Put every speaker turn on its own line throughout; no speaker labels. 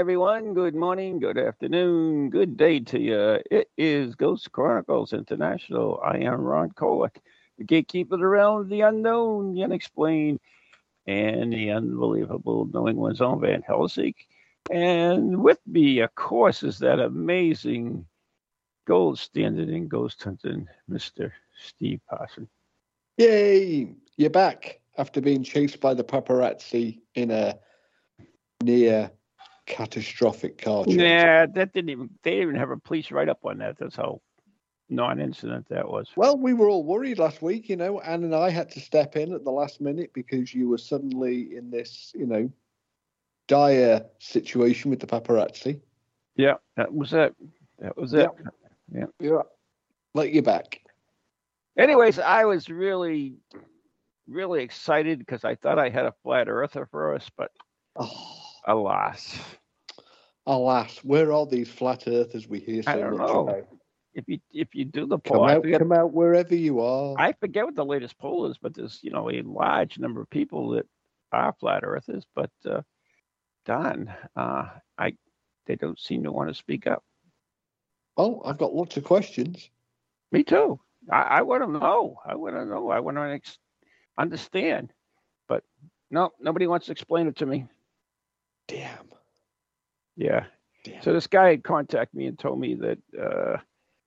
everyone. Good morning, good afternoon, good day to you. It is Ghost Chronicles International. I am Ron Kolek, the gatekeeper around the realm of the unknown, the unexplained, and the unbelievable knowing one's own Van Helsing. And with me, of course, is that amazing gold standard in ghost hunting, Mr. Steve Parson.
Yay! You're back after being chased by the paparazzi in a near catastrophic car chase.
Nah, that didn't even, they didn't even have a police write up on that. That's how non incident that was.
Well, we were all worried last week, you know. Anne and I had to step in at the last minute because you were suddenly in this, you know, dire situation with the paparazzi.
Yeah, that was it. That was it. Yeah.
Yeah. Let you back.
Anyways, I was really, really excited because I thought I had a flat earther for us, but
Oh,
alas,
alas, where are these flat earthers we hear so much
know.
about?
if you if you do the
Come
poll, I
out,
forget,
come out wherever you are.
I forget what the latest poll is, but there's you know a large number of people that are flat earthers, but uh, Don, uh, I they don't seem to want to speak up.
oh, I've got lots of questions.
Me too. I, I want to know. I want to know. I want to ex- understand. But no, nobody wants to explain it to me.
Damn.
Yeah.
Damn.
So this guy had contacted me and told me that uh,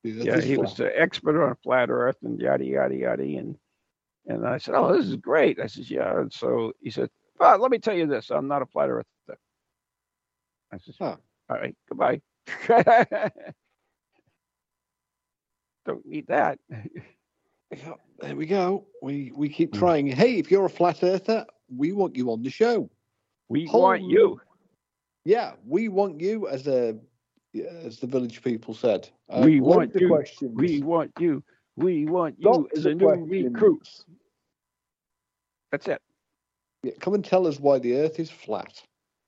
yeah, he was an expert on flat Earth and yada yada yada. And and I said, oh, this is great. I said, yeah. And so he said, well, let me tell you this. I'm not a flat Earther. I said,
Huh.
all right, goodbye. Don't need that.
There we go. We we keep
Mm.
trying. Hey, if you're a flat earther, we want you on the show.
We want you.
Yeah, we want you as a as the village people said. Uh,
We want you.
Questions.
We want you. We want you
Lots
as a new
questions.
recruit. That's it.
Yeah, come and tell us why the Earth is flat.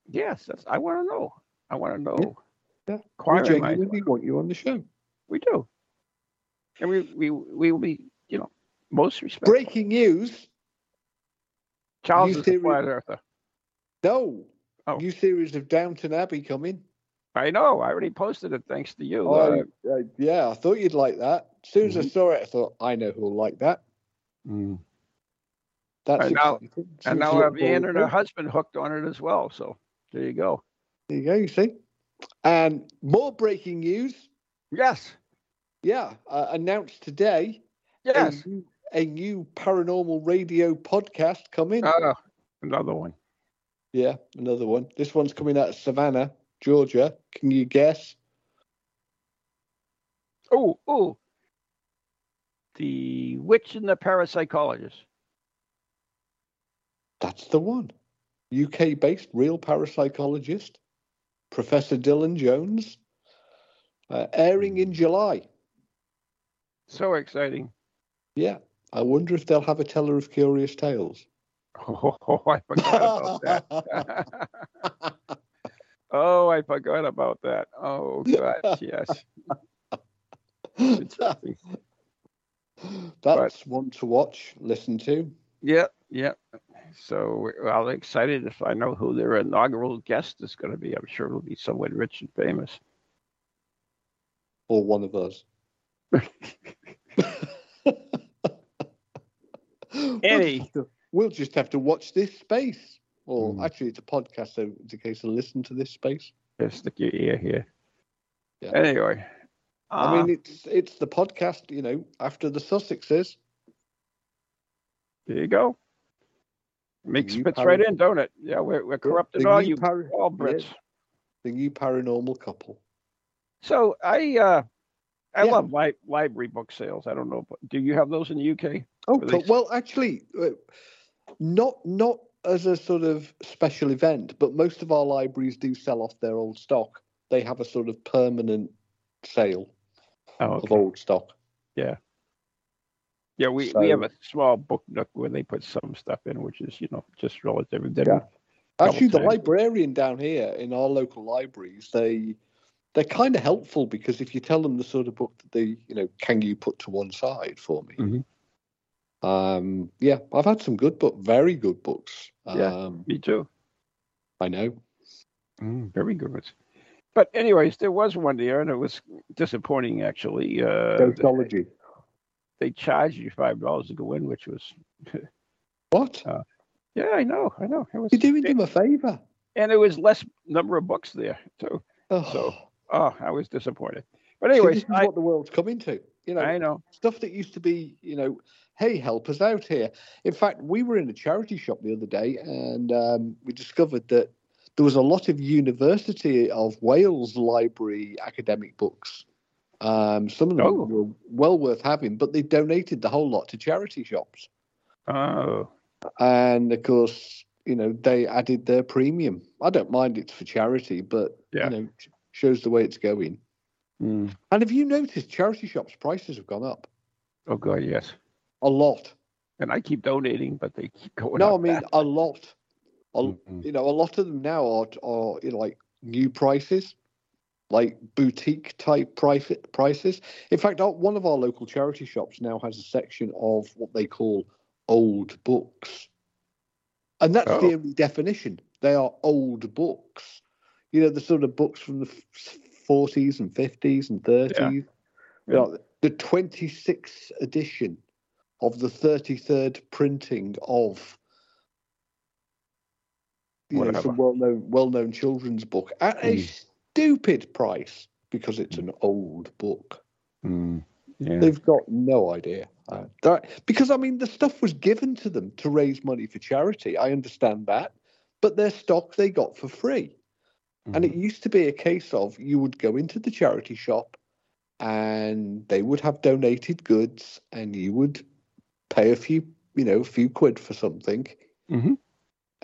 Yes, that's. I want to know. I want to know.
yeah. We
minds.
genuinely want you on the show.
We do. And we we we will be, you know, most respectful.
Breaking news.
Charles
you
is a
theory-
flat earther.
No.
Oh.
New series of Downton Abbey coming.
I know. I already posted it thanks to you.
Oh,
Uh,
yeah, I thought you'd like that. As soon as I
Mhm.
saw it, I thought, I know who'll like that.
mm.
That's
And now- And now
to
I
look
have Ann
forward
and her husband hooked on it as well. So there you go.
There you go, you see. And more breaking news.
Yes.
Yeah, uh, announced today
Yes.
a, new, a new paranormal radio podcast coming.
Uh, another one.
Yeah, another one. This one's coming out of Savannah, Georgia. Can you guess?
Oh, oh. The witch and the parapsychologist.
That's the one. UK based real parapsychologist, Professor Dylan Jones, uh, airing in July.
So exciting.
Yeah, I wonder if they'll have a teller of curious tales.
Oh, I forgot about that. oh, I forgot about that. Oh, gosh, yes. Interesting.
That's one to watch, listen to.
Yep, yep. So I'm excited if I know who their inaugural guest is going to be. I'm sure it'll be someone rich and famous.
or one of us.
Eddie.
Just have to- We'll just have to watch this space. Or
Hmm.
actually, it's a podcast, so it's a case of listen to this space.
Yeah, stick your ear here.
Yeah.
Anyway,
I
uh,
mean, it's it's the podcast, you know, after the Sussexes.
there you go. Makes fits right in, don't it? Yeah, we're, we're corrupting
the
all you
par-
all
yeah,
Brits.
the new paranormal couple.
So I uh I
Yeah.
love li- library book sales. I don't know, do you have those in the UK?
Oh, cool. well, actually, uh, not not as a sort of special event, but most of our libraries do sell off their old stock. They have a sort of permanent sale
Oh,
of old stock.
Yeah, yeah. we,
we
have a small book nook where they put some stuff in, which is you know just relative.
Yeah. Actually, the librarian down here in our local libraries, they they're kind of helpful because if you tell them the sort of book that they, you know, can you put to one side for me?
Mhm.
Um, yeah, I've had some good book, very good books.
Yeah.
Um,
me too.
I know.
Mm, very good ones. But anyways, there was one there, and it was disappointing actually. Uh,
Ghostology.
they charged you five dollars to go in, which was
What?
yeah, I know, I know. It was,
You're doing them a favour.
and it was less number of books there too.
Oh,
So, oh, I was disappointed. But
see,
anyways,
this is
I,
what the world's coming to. You know,
I know.
stuff that used to be, you know, hey, help us out here. In fact, we were in a charity shop the other day and um, we discovered that there was a lot of University of Wales library academic books. Um, some of them
Oh.
were well worth having, but they donated the whole lot to charity shops.
Oh,
And of course, you know, they added their premium. I don't mind it's for charity, but,
Yeah.
you know, shows the way it's going.
mm.
And have you noticed charity shops' prices have gone up
oh god, yes.
A lot?
And I keep donating, but they keep going.
No, I
up.
mean a lot. A,
Mhm.
You know, a lot of them now are are you know, like new prices, like boutique type price, prices. In fact, our, one of our local charity shops now has a section of what they call old books, and that's
Oh.
the only definition. They are old books. You know, the sort of books from the forties and fifties and thirties. You know, the twenty sixth edition of the thirty third printing of you know, some well known well known children's book at a
Mm.
stupid price because it's an old book.
Mm. Yeah.
They've got no idea. Uh, that- because I mean, the stuff was given to them to raise money for charity. I understand that, but their stock they got for free. And
Mm-hmm.
it used to be a case of you would go into the charity shop and they would have donated goods and you would pay a few, you know, a few quid for something.
Mhm.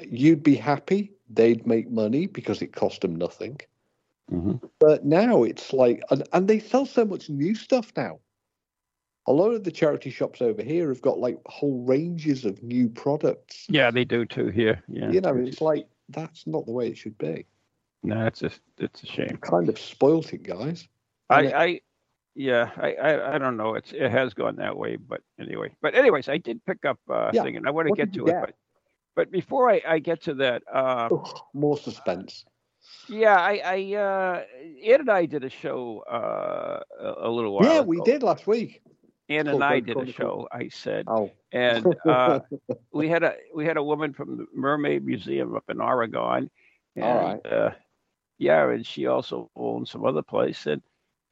You'd be happy. They'd make money because it cost them nothing.
Mhm.
But now it's like, and, and they sell so much new stuff now. A lot of the charity shops over here have got like whole ranges of new products.
Yeah, they do too here. Yeah.
You know, it's like that's not the way it should be.
no, it's just it's a shame.
Kind of spoilt it, guys.
I, I yeah, I, I I don't know. It's it has gone that way, but anyway. But anyways, I did pick up uh
Yeah,
thing, and I want to
what
get to it, but but before I, I get to that, um,
more suspense.
yeah, I I uh, Ed and I did a show uh a, a little while.
Yeah, we did last week.
Ann and I did a show. I said,
Oh,
and uh, we had a we had a woman from the Mermaid Museum up in Oregon. And,
All right.
Uh, yeah, and she also owns some other place. And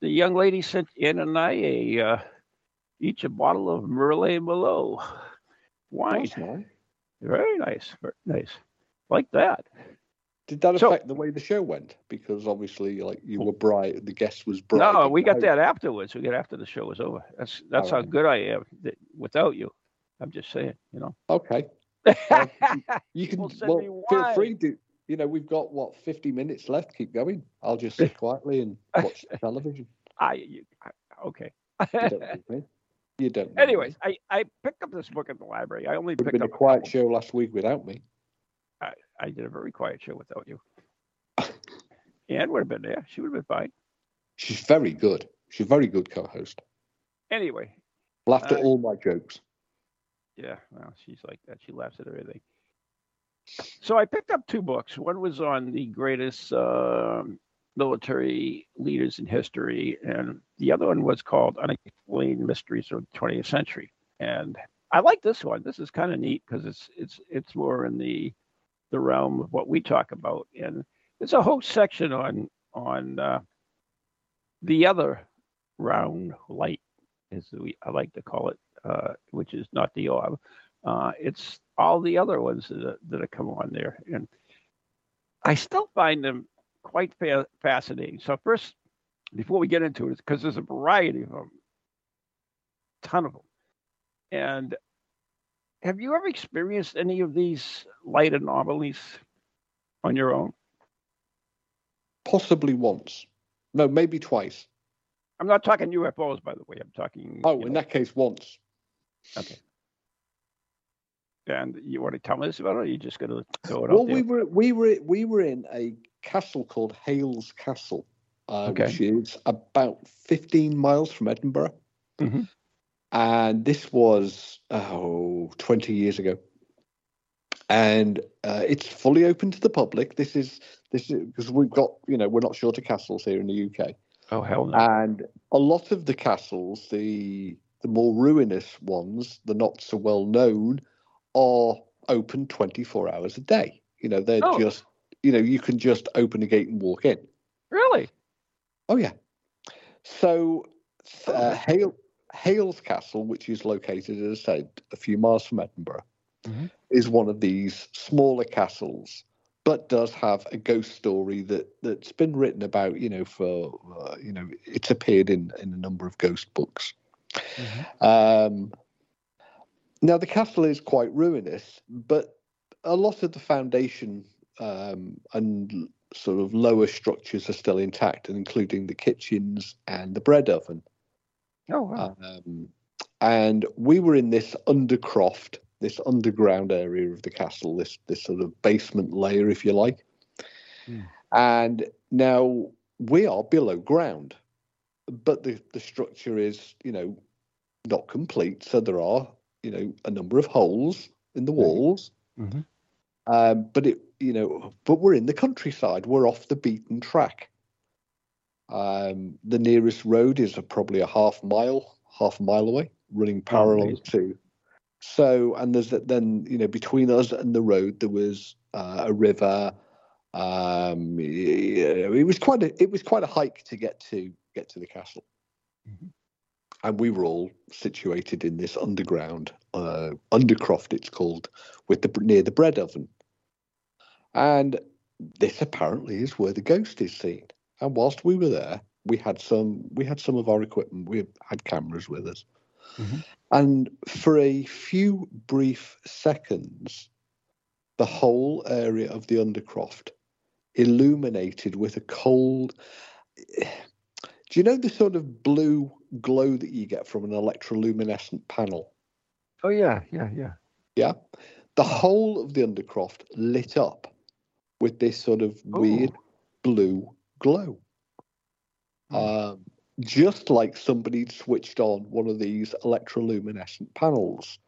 the young lady sent in and I a uh, each a bottle of Merlot Merlot wine.
nice.
Very nice, very nice. Like that.
Did that
So-
affect the way the show went? Because obviously, like you were bright, the guest was bright.
No, we got that afterwards. We got after the show was over. That's that's how good I am without you. I'm just saying, you know.
Okay, you can.
Well,
Well, feel free to. You know, we've got what fifty minutes left. Keep going. I'll just sit quietly and watch television.
I, you, I okay.
You don't need. You don't. need
Anyways,
me.
I, I picked up this book at the library. I only picked
been a quiet
couple.
show last week without me.
I I did a very quiet show without you. Anne would have been there. She would have been fine.
She's very good. She's a very good co-host.
Anyway,
Laughed at
Uh,
all my jokes.
yeah, well, she's like that. She laughs at everything. So I picked up two books. One was on the greatest um, military leaders in history, and the other one was called Unexplained Mysteries of the 20th Century. And I like this one. This is kind of neat because it's it's it's more in the the realm of what we talk about, and there's a whole section on on uh, the other round light, as we I like to call it, uh, which is not the orb. Uh, it's all the other ones that, that have come on there, and I still find them quite fa- fascinating. So first, before we get into it, because there's a variety of them, ton of them, and have you ever experienced any of these light anomalies on your own?
Possibly once. No, maybe twice.
I'm not talking UFOs, by the way. I'm talking.
Oh, in know. that case, once.
Okay. And you want to tell us about it? Or are you just going to throw it
well, we were we were we were in a castle called Hailes Castle, uh, okay. which is about 15 miles from Edinburgh. Mm-hmm. And this was oh 20 years ago, and uh, it's fully open to the public. This is this is because we've got you know we're not short of castles here in the UK.
Oh hell no!
And a lot of the castles, the the more ruinous ones, the not so well known, are open 24 hours a day. You know, they're oh. just, you know, you can just open a gate and walk in.
Really?
Oh, yeah. So, oh, uh, Hale, Hailes Castle, which is located, as I said, a few miles from Edinburgh, mm-hmm. is one of these smaller castles, but does have a ghost story that that's been written about. You know, for uh, you know, it's appeared in in a number of ghost books. Mm-hmm. Um, now, the castle is quite ruinous, but a lot of the foundation um, and sort of lower structures are still intact, including the kitchens and the bread oven.
Oh, wow. Um,
and we were in this undercroft, this underground area of the castle, this this sort of basement layer, if you like. Mm. And now we are below ground, but the the structure is, you know, not complete. So there are you know a number of holes in the walls. Mm-hmm. Um, but it you know but we're in the countryside. We're off the beaten track. Um, the nearest road is a, probably a half mile, half a mile away, running parallel oh, to. So and there's then you know between us and the road there was uh, a river. Um, it was quite a it was quite a hike to get to get to the castle. Mm-hmm and we were all situated in this underground uh, undercroft, it's called, with the near the bread oven. And this apparently is where the ghost is seen. And whilst we were there, we had some we had some of our equipment. We had cameras with us, mm-hmm. and for a few brief seconds, the whole area of the undercroft illuminated with a cold. Do you know the sort of blue glow that you get from an electroluminescent panel?
Oh yeah, yeah, yeah.
Yeah. The whole of the undercroft lit up with this sort of weird blue glow. Hmm. Um, just like somebody switched on one of these electroluminescent panels.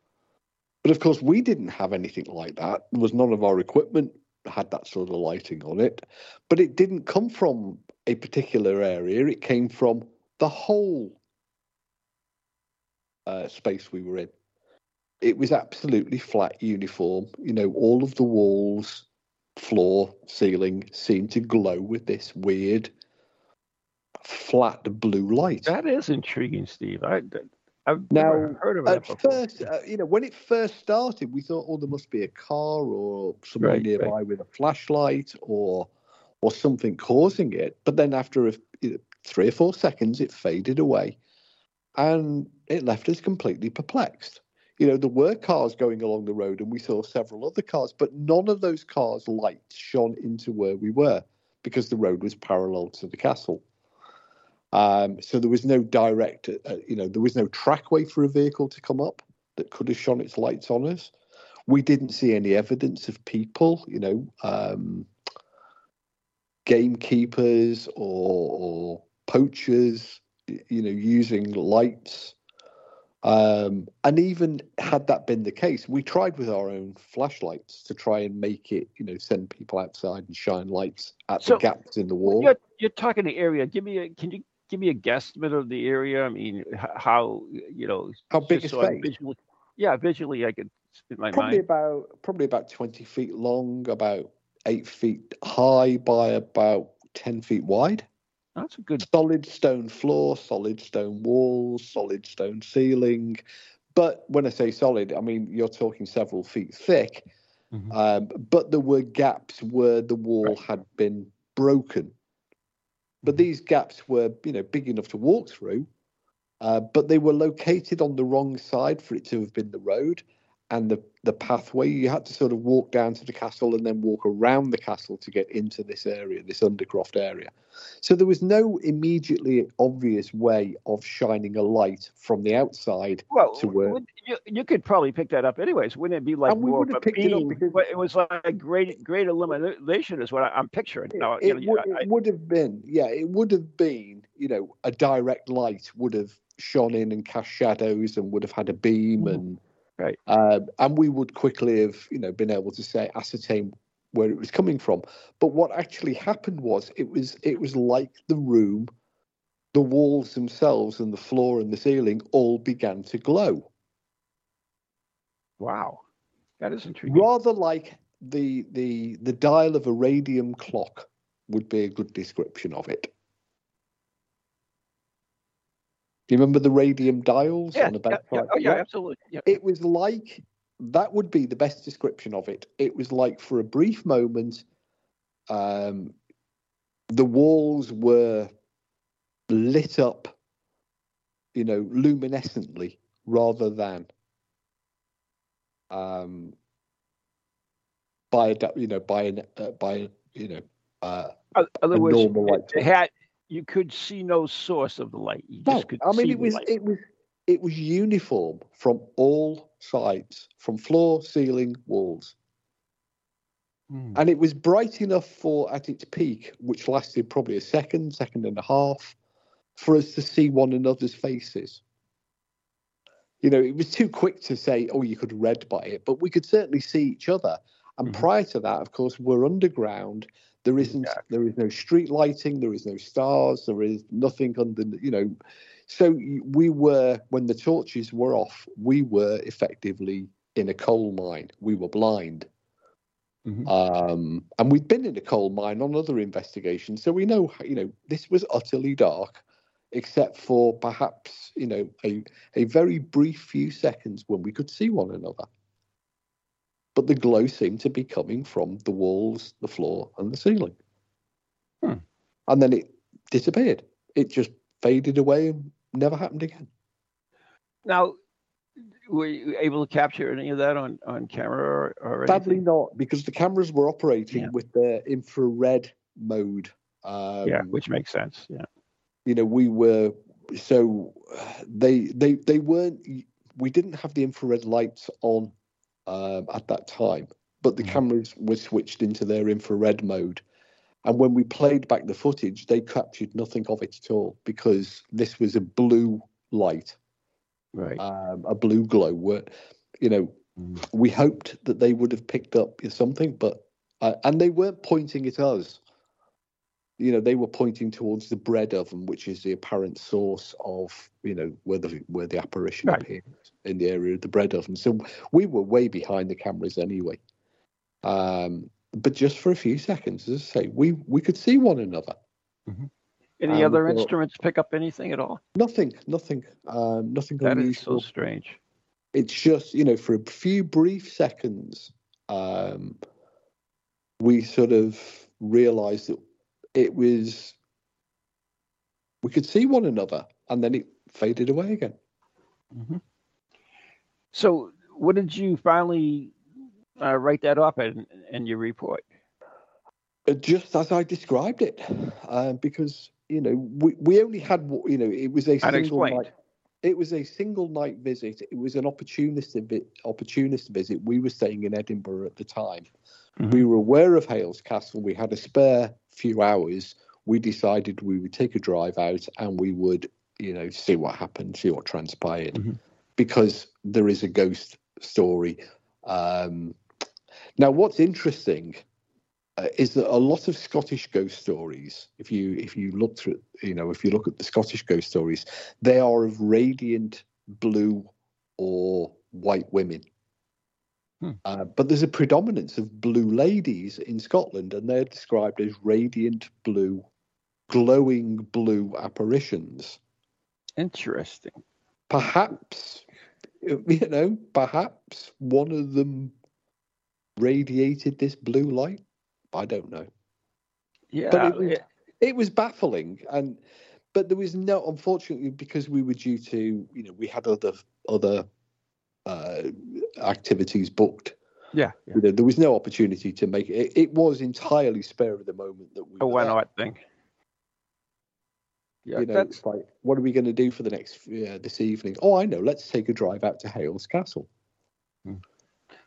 But of course, we didn't have anything like that. There was none of our equipment had that sort of lighting on it. But it didn't come from a particular area, it came from the whole uh, space we were in. It was absolutely flat, uniform. You know, all of the walls, floor, ceiling seemed to glow with this weird, flat blue light.
That is intriguing, Steve. I, I've now, never heard of it
at before. first, uh, you know, when it first started, we thought, oh, there must be a car or somebody right, nearby right. with a flashlight or or something causing it. But then after a, three or four seconds, it faded away, and it left us completely perplexed. You know, there were cars going along the road, and we saw several other cars, but none of those cars' lights shone into where we were because the road was parallel to the castle. Um, so there was no direct, uh, you know, there was no trackway for a vehicle to come up that could have shone its lights on us. We didn't see any evidence of people, you know, um, gamekeepers or, or poachers, you know, using lights. Um, and even had that been the case, we tried with our own flashlights to try and make it, you know, send people outside and shine lights at so the gaps in the wall.
You're, you're talking the area. Give me a, can you give me a guesstimate of the area? I mean, how, you know,
how big is so?
Visually, yeah, visually I could
in my probably mind. about probably about 20 feet long, about eight feet high by about 10 feet wide.
That's a good
solid stone floor, solid stone walls, solid stone ceiling. But when I say solid, I mean you're talking several feet thick. Mm-hmm. Um, but there were gaps where the wall right. had been broken. But mm-hmm. these gaps were, you know, big enough to walk through. Uh, but they were located on the wrong side for it to have been the road, and the the pathway. You had to sort of walk down to the castle and then walk around the castle to get into this area, this Undercroft area. So there was no immediately obvious way of shining a light from the outside
Well,
to where.
you, you could probably pick that up anyways. Wouldn't it be like
And we would have picked it up
beam?
because-
it was like great, great illumination is what I, I'm picturing. Now, you
it,
know,
would,
I-
it would have been, yeah, it would have been, you know, a direct light would have shone in and cast shadows and would have had a beam
Mhm.
and
Right.
uh, and we would quickly have, you know, been able to say ascertain where it was coming from. But what actually happened was it was it was like the room, the walls themselves and the floor and the ceiling all began to glow.
wow, that is intriguing.
rather like the the the dial of a radium clock would be a good description of it. Do you remember the radium dials
Yeah,
on a
yeah, yeah, oh yeah, absolutely. Yeah.
It was like that would be the best description of it. It was like for a brief moment, um, the walls were lit up, you know, luminescently rather than um, by a you know by an uh, by you know uh,
Other
a
words,
normal light
it had you could see no source of the light. You
no,
could
I mean
see
it was it was it was uniform from all sides, from floor, ceiling, walls.
Hmm.
and it was bright enough for at its peak, which lasted probably a second, second and a half, for us to see one another's faces. You know, it was too quick to say, "Oh, you could read by it," but we could certainly see each other. And
Mhm.
prior to that, of course, we're underground. There isn't, there is no street lighting. There is no stars. There is nothing under, you know. So we were, when the torches were off, we were effectively in a coal mine. We were blind.
Mhm.
Um, and we'd been in a coal mine on other investigations, so we know, you know, this was utterly dark, except for perhaps, you know, a a very brief few seconds when we could see one another. But the glow seemed to be coming from the walls, the floor, and the ceiling.
Hmm.
And then it disappeared. It just faded away and never happened again.
Now, were you able to capture any of that on, on camera or, or
Sadly, not because the cameras were operating
Yeah.
with the infrared mode. Um,
yeah, which makes sense. Yeah.
you know we were so uh, they they they weren't we didn't have the infrared lights on um, at that time but the
Mhm.
cameras were switched into their infrared mode and when we played back the footage they captured nothing of it at all because this was a blue light
Right.
um, a blue glow where you know
Mm.
we hoped that they would have picked up something but uh, and they weren't pointing at us you know they were pointing towards the bread oven which is the apparent source of you know where the where the apparition
Right.
appears in the area of the bread oven so we were way behind the cameras anyway um but just for a few seconds as i say we we could see one another
Any
um,
other instruments pick up anything at all?
nothing nothing um nothing
That is so strange.
it's just you know for a few brief seconds um we sort of realized that it was we could see one another and then it faded away again.
Hmm So, what did you finally uh, write that up in, in your report?
Uh, just as i described it um, because you know we, we only had you know it was a single night it was a single night visit. It was an opportunist opportunist visit. We were staying in edinburgh at the time.
Mhm.
we were aware of hailes castle. We had a spare few hours we decided we would take a drive out and we would you know see what happened see what transpired
Mhm.
because there is a ghost story um, now what's interesting uh, is that a lot of Scottish ghost stories, if you if you look through, you know, if you look at the Scottish ghost stories, they are of radiant blue or white women.
Hmm.
Uh, but there's a predominance of blue ladies in Scotland, and they're described as radiant blue, glowing blue apparitions.
Interesting.
Perhaps, you know, perhaps one of them radiated this blue light. I don't know.
Yeah.
but it
it
was baffling and but there was no unfortunately because we were due to you know we had other other uh, activities booked.
Yeah. yeah.
You know, there was no opportunity to make it. It, was entirely spare of the moment that we.
A
there.
not thing. Yeah,
you know,
that's
it's like, what are we going to do for the next uh, this evening? Oh, I know. Let's take a drive out to Hailes Castle.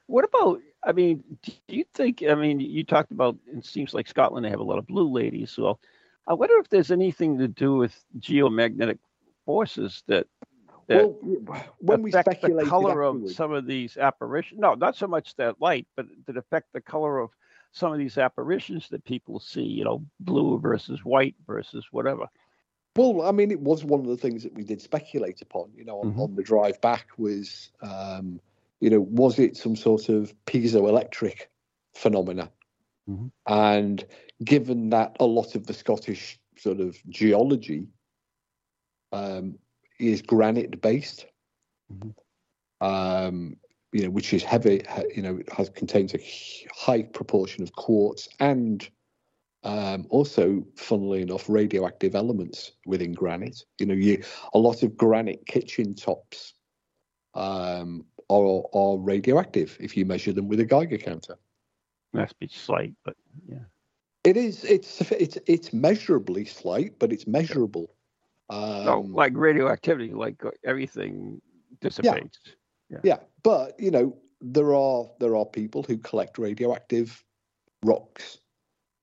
What about? I mean, do you think? I mean, you talked about. It seems like Scotland they have a lot of blue ladies. So, I wonder if there's anything to do with geomagnetic forces that
Well, when we
affect the color of some of these apparitions. No, not so much that light, but that affect the color of some of these apparitions that people see. You know, blue versus white versus whatever.
Well, I mean, it was one of the things that we did speculate upon, you know, on,
Mhm.
on the drive back was, um, you know, was it some sort of piezoelectric phenomena?
Mhm.
And given that a lot of the Scottish sort of geology um, is granite based,
Mhm.
um, you know, which is heavy, you know, it has contains a high proportion of quartz and um, also, funnily enough, radioactive elements within granite. You know, you a lot of granite kitchen tops um, are are radioactive if you measure them with a Geiger counter.
Must be slight, but yeah.
It is it's it's it's measurably slight, but it's measurable. Um,
no, like radioactivity, like uh, everything dissipates.
yeah, but you know there are there are people who collect radioactive rocks,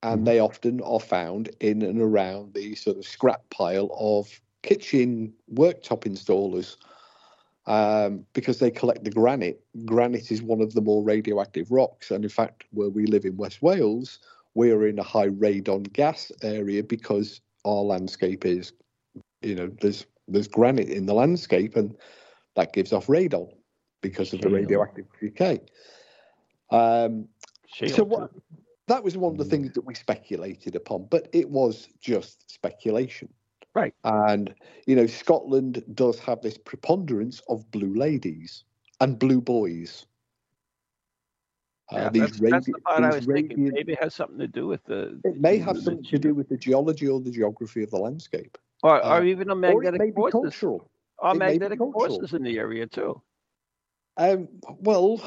and
Mhm.
they often are found in and around the sort of scrap pile of kitchen worktop installers. Um, because they collect the granite. Granite is one of the more radioactive rocks, and in fact, where we live in West Wales, we are in a high radon gas area because our landscape is, you know, there's there's granite in the landscape, and that gives off radon because of the radioactive decay. Um, so what, that was one of the things that we speculated upon, but it was just speculation.
Right.
And, you know, Scotland does have this preponderance of blue ladies and blue boys. Uh, these
that's, that's the
radi-
part I was thinking. Maybe it has something to do with the.
it may have something to do with the geology or the geography of the landscape.
Or,
uh,
or even
or it
magnetic
be
forces.
cultural.
Or
it
magnetic
cultural.
forces in the area too.
Um, well,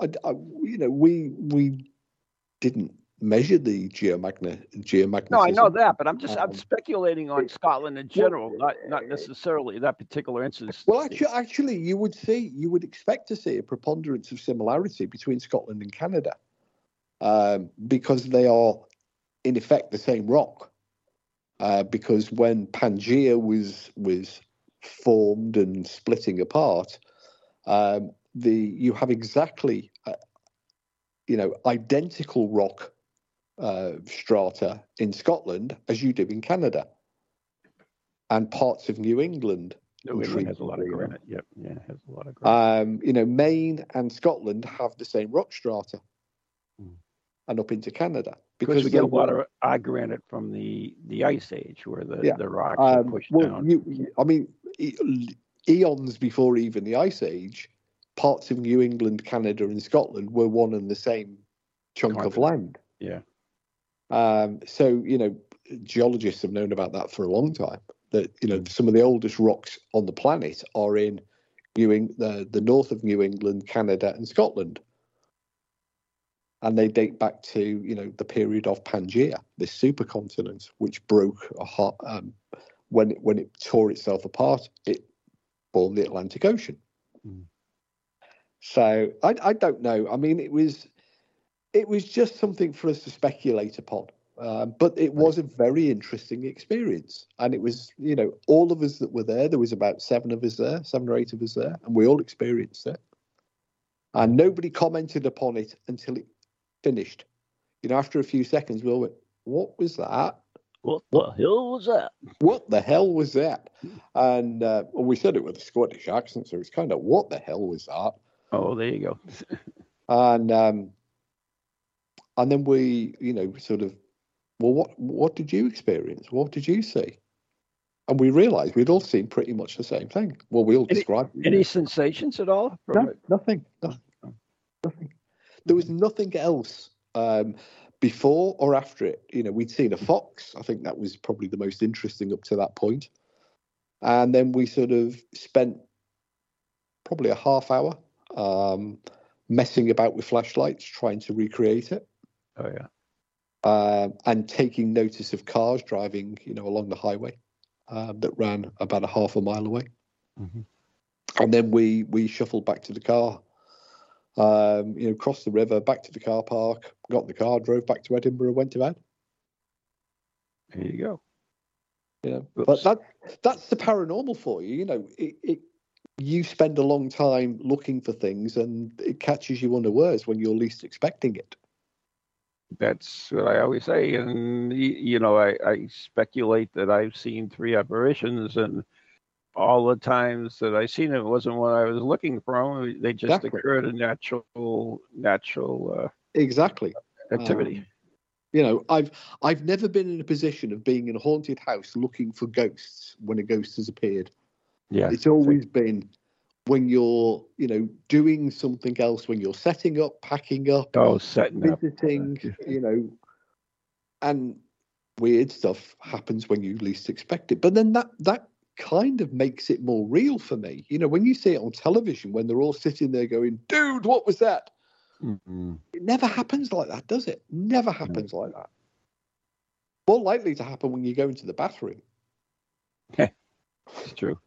I, I- you know, we we didn't measure the geomagnet geomagnetism.
No, I know that, but I'm just I'm
Um,
speculating on Scotland in general, not not necessarily that particular instance.
Well, actually, actually, you would see, you would expect to see a preponderance of similarity between Scotland and Canada, um, because they are, in effect, the same rock. Uh, because when Pangea was was formed and splitting apart, um, the you have exactly, uh, you know, identical rock uh, strata in Scotland as you do in Canada, and parts of New England.
New England has a lot of granite. Yep, yeah, has a lot of granite.
um, you know, Maine and Scotland have the same rock strata. And up into Canada
because we get a lot of our granite from the the ice age, where the
Yeah.
the rocks are
um,
pushed
well,
down.
you, I mean, eons before even the ice age, parts of New England, Canada, and Scotland were one and the same chunk of land.
Yeah.
Um, so you know, geologists have known about that for a long time. That you know, some of the oldest rocks on the planet are in New Eng- the the north of New England, Canada, and Scotland, and they date back to you know the period of Pangea, this supercontinent, which broke a hot, um, when it, when it tore itself apart. It formed the Atlantic Ocean.
Mm.
So I I don't know. I mean, it was it was just something for us to speculate upon. Uh, but it was a very interesting experience, and it was, you know, all of us that were there. There was about seven of us there, seven or eight of us there, and we all experienced it. And nobody commented upon it until it finished. You know, after a few seconds, we all went, "What was that?
What the hell was that?
What the hell was that?" And uh, well, we said it with a Scottish accent, so it's kind of, "What the hell was that?"
Oh, there you go.
and um, and then we, you know, sort of, well, what what did you experience? What did you see? And we realised we'd all seen pretty much the same thing. Well, we all
Any-
described it.
Any sensations at all? from
no,
it?
nothing, nothing, nothing. There was nothing else um, before or after it. You know, we'd seen a fox. I think that was probably the most interesting up to that point. And then we sort of spent probably a half hour um, messing about with flashlights, trying to recreate it,
Oh yeah.
um, and taking notice of cars driving, you know, along the highway um, that ran about a half a mile away.
Mhm.
And then we we shuffled back to the car, um, you know, crossed the river, back to the car park, got the car, drove back to Edinburgh, went to bed.
There you go.
Yeah,
Oops.
but that that's the paranormal for you. You know, it, it you spend a long time looking for things, and it catches you unawares when you're least expecting it.
That's what I always say, and you know, I, I speculate that I've seen three apparitions, and all the times that I seen it wasn't what I was looking for. They just
Exactly.
occurred in natural natural Uh, Exactly. activity.
Um, you know, I've I've never been in a position of being in a haunted house looking for ghosts when a ghost has appeared.
yeah,
It's always been when you're, you know, doing something else, when you're setting up, packing up,
oh, setting up.
visiting, you know, and weird stuff happens when you least expect it. But then that that kind of makes it more real for me. You know, when you see it on television, when they're all sitting there going, "Dude, what was that?"
Mhm.
It never happens like that, does it? Never happens like that. More likely to happen when you go into the bathroom.
It's true.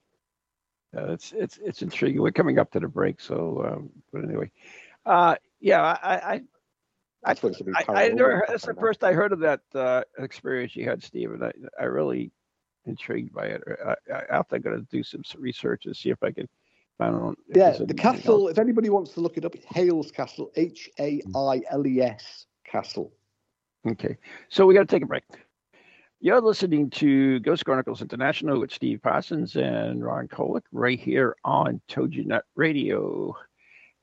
Uh, it's it's it's intriguing. We're coming up to the break, so um, but anyway, uh, yeah, I I
supposed
I, I never. That's the first I heard of that uh, experience you had, Stephen. I I really intrigued by it. Uh, I, I, I'm going to do some research and see if I can find out.
Yeah, the castle.
else.
If anybody wants to look it up, it's Hailes Castle. H A I L E S Castle.
Okay, so we got to take a break. You're listening to Ghost Chronicles International with Steve Parsons and Ron Kolek right here on TogiNet Radio.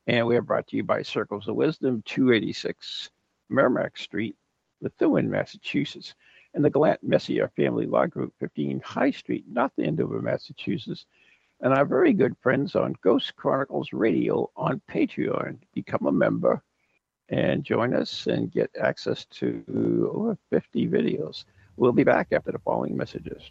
And we are brought to you by Circles of Wisdom, 286 Merrimack Street, Methuen, Massachusetts, and the Glant Messier Family Law Group, 15 High Street, not North Andover, Massachusetts. And our very good friends on Ghost Chronicles Radio on Patreon. Become a member and join us and get access to over 50 videos. We'll be back after the following messages.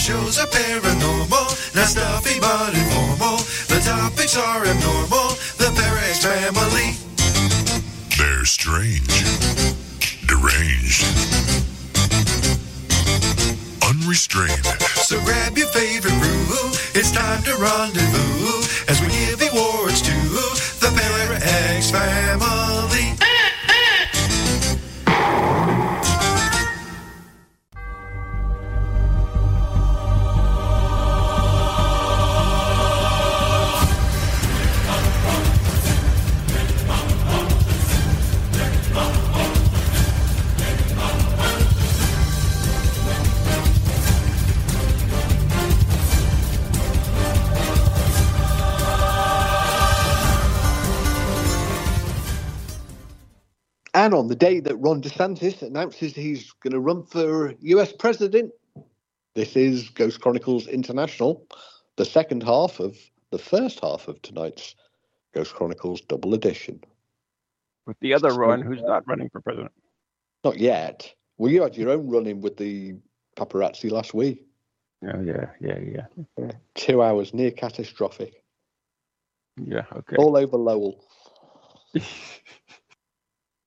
Shows are paranormal, not stuffy but informal. The topics are abnormal, the Parax family.
They're strange, deranged, unrestrained.
So grab your favorite brew, it's time to rendezvous as we
And on the day that Ron DeSantis announces he's going to run for US president, this is Ghost Chronicles International, the second half of the first half of tonight's Ghost Chronicles double edition.
With the other Ron, who's not running for president.
Not yet. Well, you had your own run in with the paparazzi last week.
Oh, yeah, yeah, yeah.
Two hours near catastrophic,
Yeah, okay.
all over Lowell.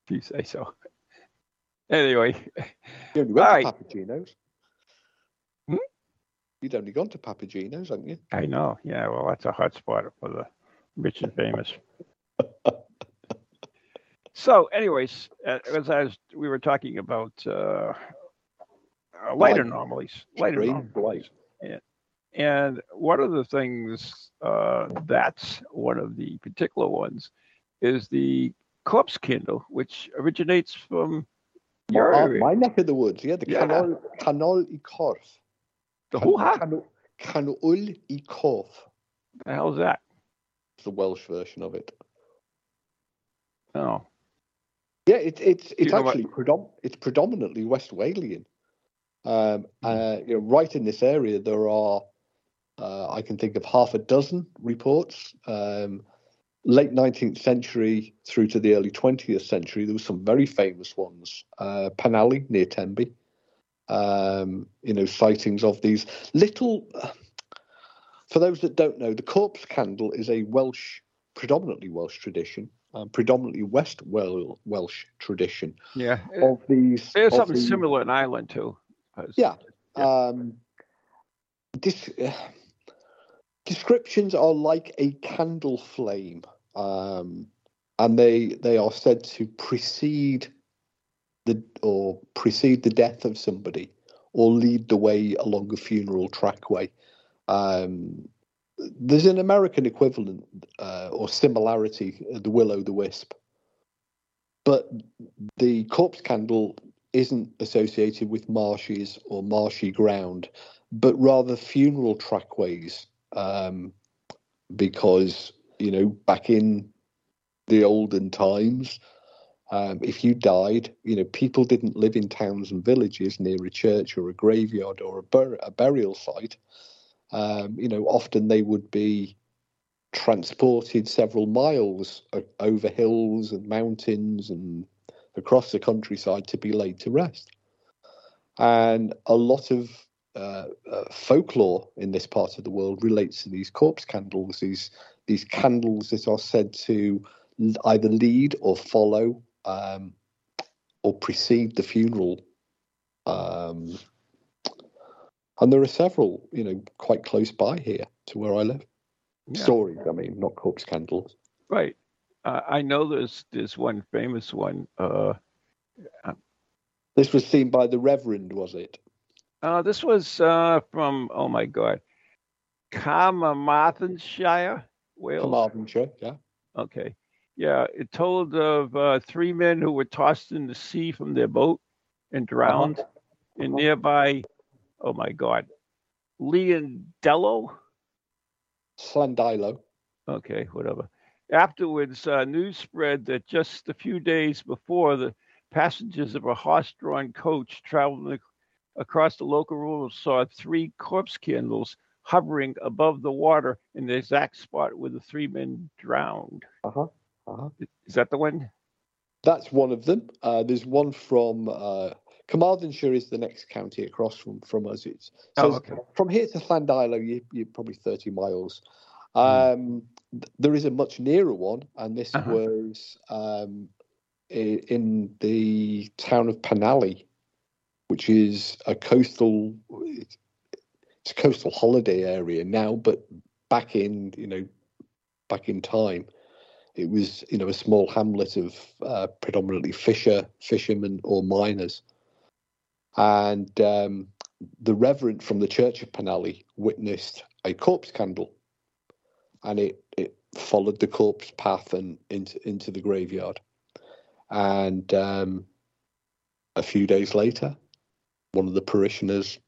if you say so. Anyway,
You only went
All
to
right.
Papagino's.
Hmm?
You'd only gone to Papagino's, hadn't you?
I know. Yeah, well, that's a hot spot for the rich and famous. so, anyways, uh, as I was, we were talking about uh, uh, light anomalies, light anomalies, and one of the things uh, that's one of the particular ones is the corpse kindle, which originates from your
Oh,
area.
my neck of the woods, yeah, the
Yeah.
Canwyll, Canwyll y Corff.
the who?
Canwyll, Canwyll y Corff.
The hell's that?
It's the Welsh version of it.
Oh,
Yeah, it, it's
you
it's actually predom- it's predominantly West Walian. Um,
Hmm.
uh, you know, right in this area, there are uh, I can think of half a dozen reports. Um, late 19th century through to the early 20th century, there were some very famous ones. Uh, Penally near Tenby, um, you know, sightings of these little. For those that don't know, the corpse candle is a Welsh, predominantly Welsh tradition, um, predominantly West Wel- Welsh tradition
yeah.
of these.
There's
of
something
these-
similar in Ireland too.
Yeah.
Yeah.
Um, this, descriptions are like a candle flame, um, and they they are said to precede the or precede the death of somebody, or lead the way along a funeral trackway. Um, there's an American equivalent uh, or similarity, uh, the will o' the wisp, but the corpse candle isn't associated with marshes or marshy ground, but rather funeral trackways, um, because you know back in the olden times, um, if you died, you know people didn't live in towns and villages near a church or a graveyard or a, bur- a burial site. Um, you know, often they would be transported several miles over hills and mountains and across the countryside to be laid to rest. And a lot of uh, uh, folklore in this part of the world relates to these corpse candles, these these candles that are said to either lead or follow um, or precede the funeral. Um, and there are several, you know, quite close by here to where I live.
Yeah.
Stories, I mean, not corpse candles.
Right. Uh, I know there's there's one famous one. Uh,
This was seen by the Reverend, was it?
uh, this was uh, from oh my god, Carmarthenshire, Wales.
Carmarthenshire, yeah.
Okay. Yeah, it told of uh, three men who were tossed in the sea from their boat and drowned in
Uh-huh.
nearby. Oh my God, Leondello.
Llandilo.
Okay, whatever. Afterwards, uh, news spread that just a few days before, the passengers of a horse-drawn coach traveling across the local road saw three corpse candles hovering above the water in the exact spot where the three men drowned.
Uh-huh. Uh-huh.
Is that the one?
That's one of them. Uh, there's one from uh, Carmarthenshire is the next county across from, from us. It's so
Oh, okay.
from here to Llandilo, you, you're probably 30 miles.
Hmm.
Um, th- there is a much nearer one, and this
Uh-huh.
was um, i- in the town of Penally, which is a coastal. It's, it's a coastal holiday area now, but back in you know, back in time, it was you know a small hamlet of uh, predominantly fisher fishermen or miners, and um, the reverend from the church of Penally witnessed a corpse candle, and it it followed the corpse path and into into the graveyard, and um, a few days later, one of the parishioners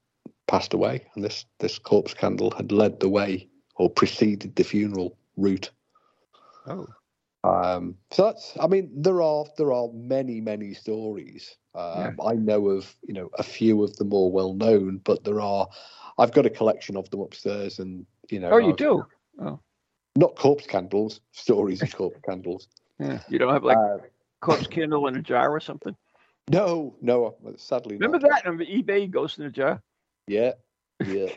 passed away, and this this corpse candle had led the way or preceded the funeral route.
Oh.
Um, so that's, I mean, there are there are many many stories. Um, I know of you know a few of the more well known, but there are. I've got a collection of them upstairs, and you know.
Oh, you
I've-
do? Oh,
Not corpse candles, stories of corpse candles.
yeah. You don't have like
Uh,
corpse candle in a jar or something?
no, no, sadly
Remember
not.
that on eBay, ghost in a jar?
Yeah, yeah.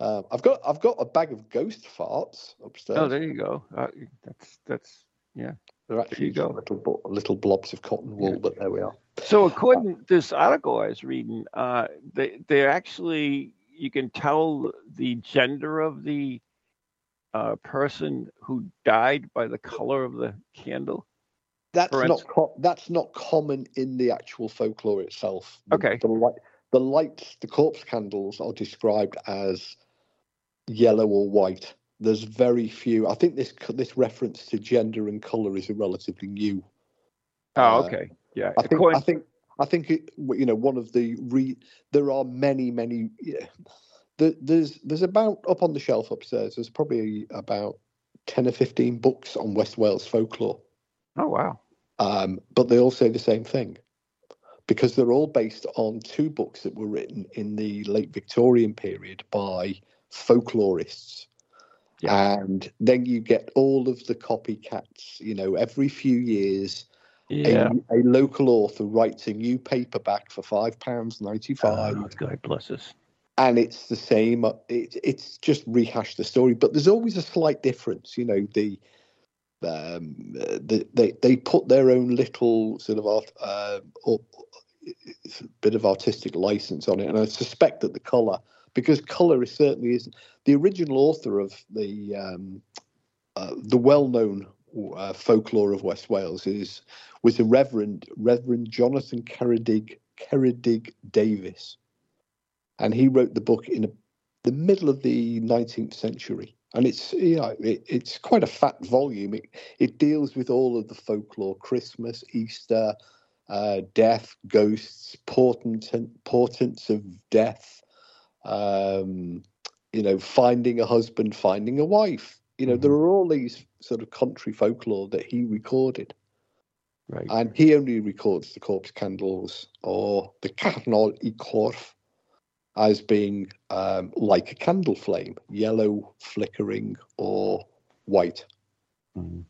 um, I've got I've got a bag of ghost farts upstairs.
Oh, there you go. Uh, that's that's yeah.
They're actually
you go.
little little blobs of cotton wool,
Yeah.
but there we are.
So according to this article I was reading, uh, they they're actually you can tell the gender of the uh, person who died by the color of the candle.
That's not
instance-
co- that's not common in the actual folklore itself. The-
Okay.
The light, the lights, the corpse candles are described as yellow or white. There's very few. I think this this reference to gender and color is a relatively new.
Oh,
Uh,
okay, yeah.
I think
according,
I think I think it, you know one of the re. There are many many. Yeah, there, there's there's about up on the shelf upstairs. There's probably about ten or fifteen books on West Wales folklore.
oh wow.
Um, but they all say the same thing because they're all based on two books that were written in the late Victorian period by folklorists. And then you get all of the copycats, you know, every few years,
Yeah.
a, a local author writes a new paperback for £5.95
Oh, God bless us.
and it's the same. uh, It, it's just rehashed the story, but there's always a slight difference. You know, the um, uh, the, they they put their own little sort of art, uh, or, bit of artistic license on it, and I suspect that the color, because color is certainly isn't the original author of the um, uh, the well-known uh, folklore of West Wales is was the Reverend Reverend Jonathan Ceredig Ceredig Davies and he wrote the book in a, the middle of the 19th century and it's you know it, it's quite a fat volume it, it deals with all of the folklore christmas easter uh, death ghosts portent, portents of death um, you know finding a husband finding a wife you know
Mhm.
there are all these sort of country folklore that he recorded
Right.
and he only records the corpse candles or the Canwyll y Corff as being um, like a candle flame, yellow, flickering, or white.
Mhm.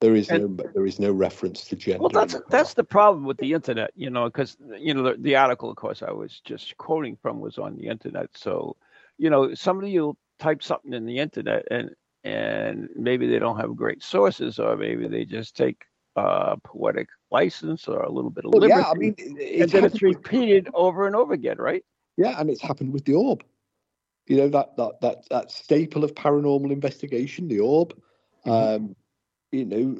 There is
And-
no there is no reference to gender.
Well, that's
the
that's the problem with the internet, you know, because you know the, the article, of course, I was just quoting from was on the internet. So, you know, somebody will type something in the internet, and and maybe they don't have great sources, or maybe they just take uh, poetic license or a little bit of
Well,
liberty,
yeah, I mean,
and
it's
then it's repeated over and over again, right?
Yeah, and it's happened with the orb. You know that that that that staple of paranormal investigation, the orb. Um, you know,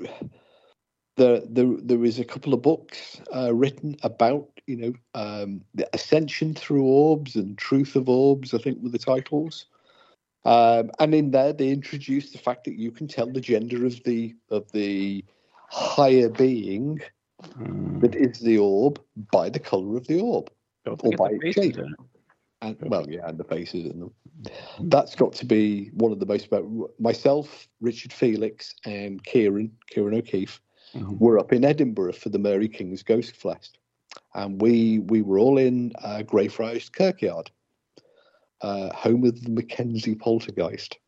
there there there is a couple of books uh, written about you know um, the ascension through orbs and truth of orbs. I think were the titles. Um, and in there, they introduce the fact that you can tell the gender of the of the higher being that is the orb by the color of the orb. Or by its shape. And well, yeah, and the faces in them. That's got to be one of the most about myself, Richard Felix, and Kieran, Kieran O'Keeffe,
Mhm.
were up in Edinburgh for the Mary King's Ghost Fest, and we we were all in uh, Greyfriars Kirkyard, uh, home of the Mackenzie poltergeist.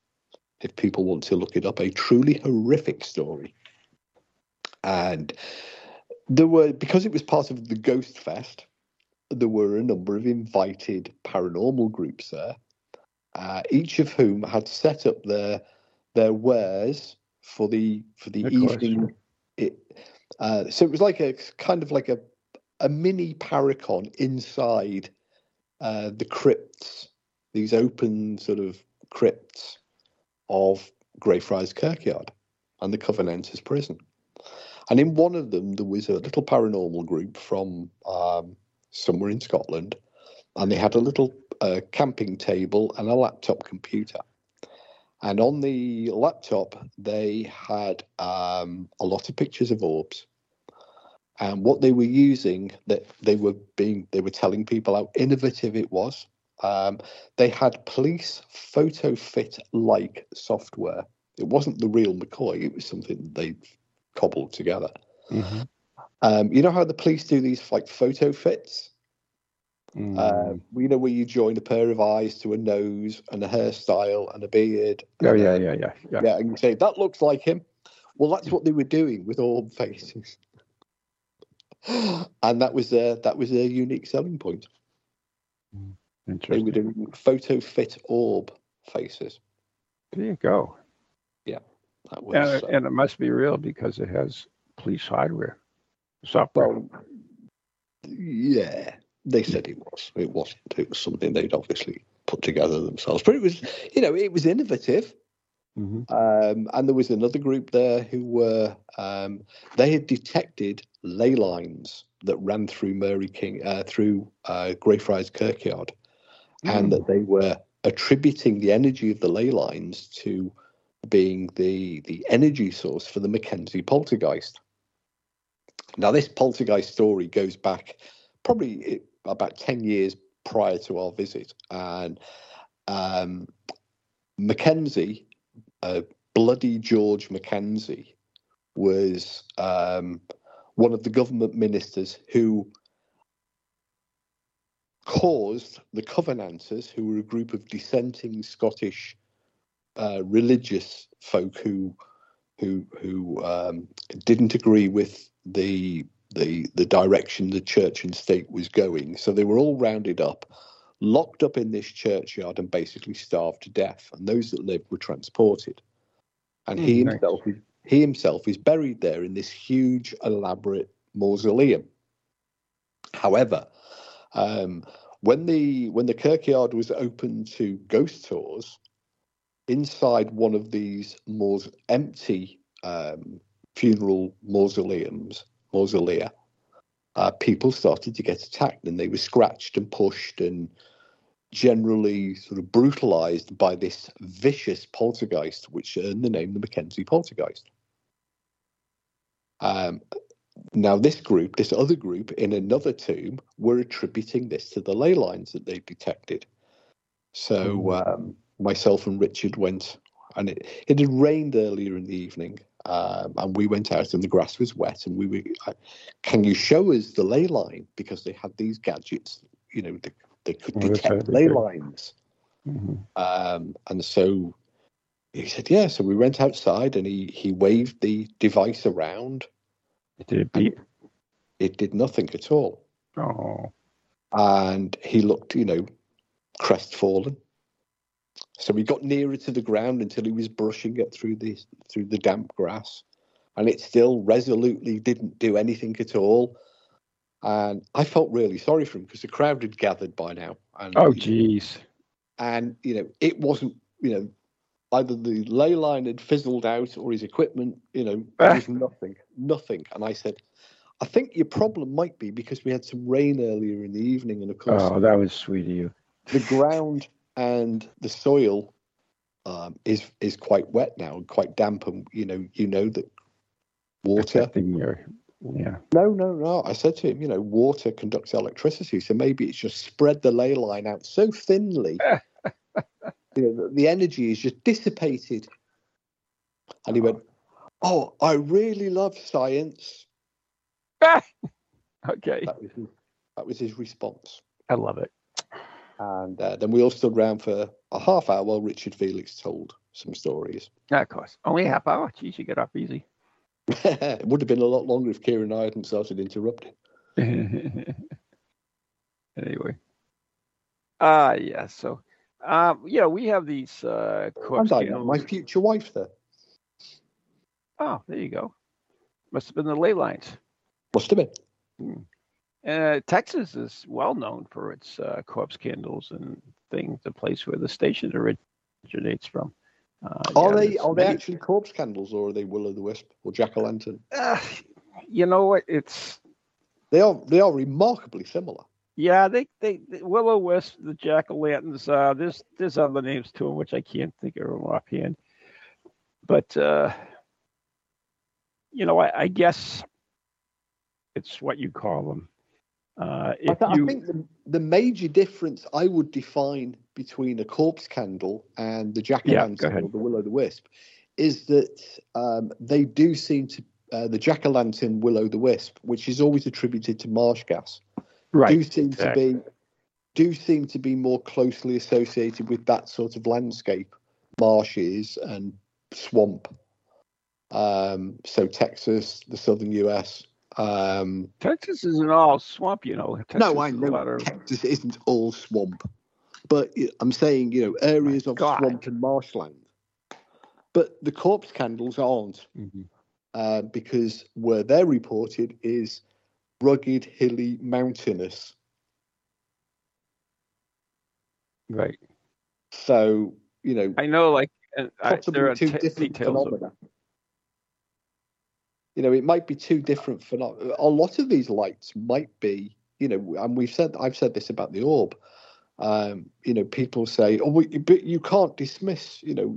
If people want to look it up, a truly horrific story. And there were because it was part of the Ghost Fest, there were a number of invited paranormal groups there, uh, each of whom had set up their their wares for the for the
Of course,
evening. It, uh, so it was like a kind of like a a mini paracon inside uh, the crypts, these open sort of crypts of Greyfriars Kirkyard and the Covenanters prison. And in one of them, there was a little paranormal group from um, somewhere in Scotland, and they had a little uh, camping table and a laptop computer. And on the laptop, they had um, a lot of pictures of orbs. And what they were using, that they were being, they were telling people how innovative it was. Um, they had police photo fit like software. It wasn't the real McCoy; it was something they cobbled together.
Mhm.
Um, you know how the police do these like photo fits?
Mm.
Um, you know where you join a pair of eyes to a nose and a hairstyle and a beard.
oh
and a-
yeah, yeah, yeah, yeah.
yeah, and you say that looks like him. Well, that's what they were doing with orb faces, and that was their that was their unique selling point. They were doing photo fit orb faces.
There you go.
Yeah, that was
And,
uh,
and it must be real because it has police hardware software.
Well, yeah, they said it was. It wasn't. It was something they'd obviously put together themselves. But it was, you know, it was innovative.
Mhm.
Um, and there was another group there who were um, they had detected ley lines that ran through Mary King uh, through uh, Greyfriars Kirkyard, and that they were attributing the energy of the ley lines to being the the energy source for the Mackenzie poltergeist. Now, this poltergeist story goes back probably eh, about ten years prior to our visit, and um, Mackenzie, uh, bloody George Mackenzie, was um, one of the government ministers who caused the Covenanters, who were a group of dissenting Scottish uh, religious folk who who who um, didn't agree with the the the direction the church and state was going. So they were all rounded up, locked up in this churchyard, and basically starved to death. And those that lived were transported. And he
Hmm, nice.
himself he himself is buried there in this huge, elaborate mausoleum. However, um, when the when the kirkyard was open to ghost tours, inside one of these maus- empty um, funeral mausoleums, mausolea, uh, people started to get attacked and they were scratched and pushed and generally sort of brutalized by this vicious poltergeist, which earned the name the Mackenzie poltergeist. Um, now, this group, this other group in another tomb, were attributing this to the ley lines that they detected. So, um, myself and Richard went, and it, it had rained earlier in the evening, um, and we went out, and the grass was wet, and we were, uh, can you show us the ley line? Because they had these gadgets, you know, they, they could
Oh,
detect ley lines.
Mhm.
Um, and so he said, yeah. So we went outside, and he he waved the device around.
It did it beep?
It did nothing at all.
Oh,
and he looked, you know, crestfallen. So he got nearer to the ground until he was brushing it through the through the damp grass, and it still resolutely didn't do anything at all. And I felt really sorry for him because the crowd had gathered by now. And,
oh, jeez!
and you know, it wasn't, you know, either the ley line had fizzled out or his equipment, you know, there was nothing, nothing. And I said, I think your problem might be because we had some rain earlier in the evening, and of course,
Oh, that was sweet of you.
the ground and the soil um, is is quite wet now and quite damp, and you know you know that water.
Your, yeah.
No, no, no. I said to him, you know, water conducts electricity, so maybe it's just spread the ley line out so thinly, you know, that the energy is just dissipated. And he went, "Oh, I really love science."
Okay.
That was his, that was his response.
I love it.
And uh, then we all stood around for a half hour while Richard Felix told some stories.
Yeah, of course. Only a half hour. Jeez, you get up easy.
it would have been a lot longer if Kieran and I hadn't started interrupting.
anyway. Ah, yeah. So, you know, we have these uh, corpse
I know my future wife there.
Oh, there you go. Must have been the ley lines.
Must have been.
Uh, Texas is well known for its uh, corpse candles and things. The place where the station originates from. Uh,
Are
yeah,
they are they
many-
actually corpse candles or are they will o' the wisp or jack o' lantern?
Uh, you know what? It's
They are they are remarkably similar.
yeah. They they, they Willow Wisp, the jack o' lanterns. Uh, there's there's other names to them which I can't think of them offhand. But uh, you know, I, I guess it's what you call them. Uh,
I, th-
you
I think the, the major difference I would define between a corpse candle and the jack o' lantern
ahead.
or the will o' the wisp is that um, they do seem to uh, the jack o' lantern, will o' the wisp, which is always attributed to marsh gas,
right,
do seem
exactly.
to be do seem to be more closely associated with that sort of landscape, marshes and swamp. Um, so Texas, the southern US. Um,
Texas isn't all swamp, you know. Texas
no, I know Texas isn't all swamp, but I'm saying you know areas of
God.
swamp and marshland. But the corpse candles aren't.
Mhm.
uh, because where they're reported is rugged, hilly, mountainous.
Right.
So you know,
I know, like, I, there are
two
t-
different.
Of,
phenomena. You know, it might be two different phenomena. A lot of these lights might be, you know, and we've said, I've said this about the orb. Um, you know, people say, "Oh, we- but you can't dismiss." You know,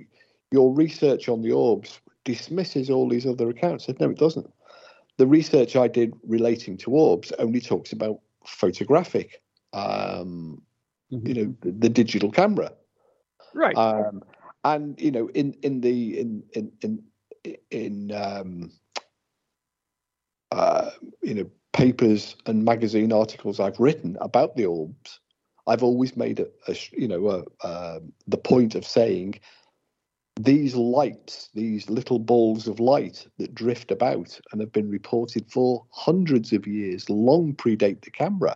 your research on the orbs dismisses all these other accounts. I said, no, it doesn't. The research I did relating to orbs only talks about photographic, um,
Mhm.
you know, the, the digital camera.
right.
Um, and you know, in in the in in in in um, uh, you know papers and magazine articles I've written about the orbs, I've always made a, a you know a, the point of saying these lights, these little balls of light that drift about and have been reported for hundreds of years, long predate the camera,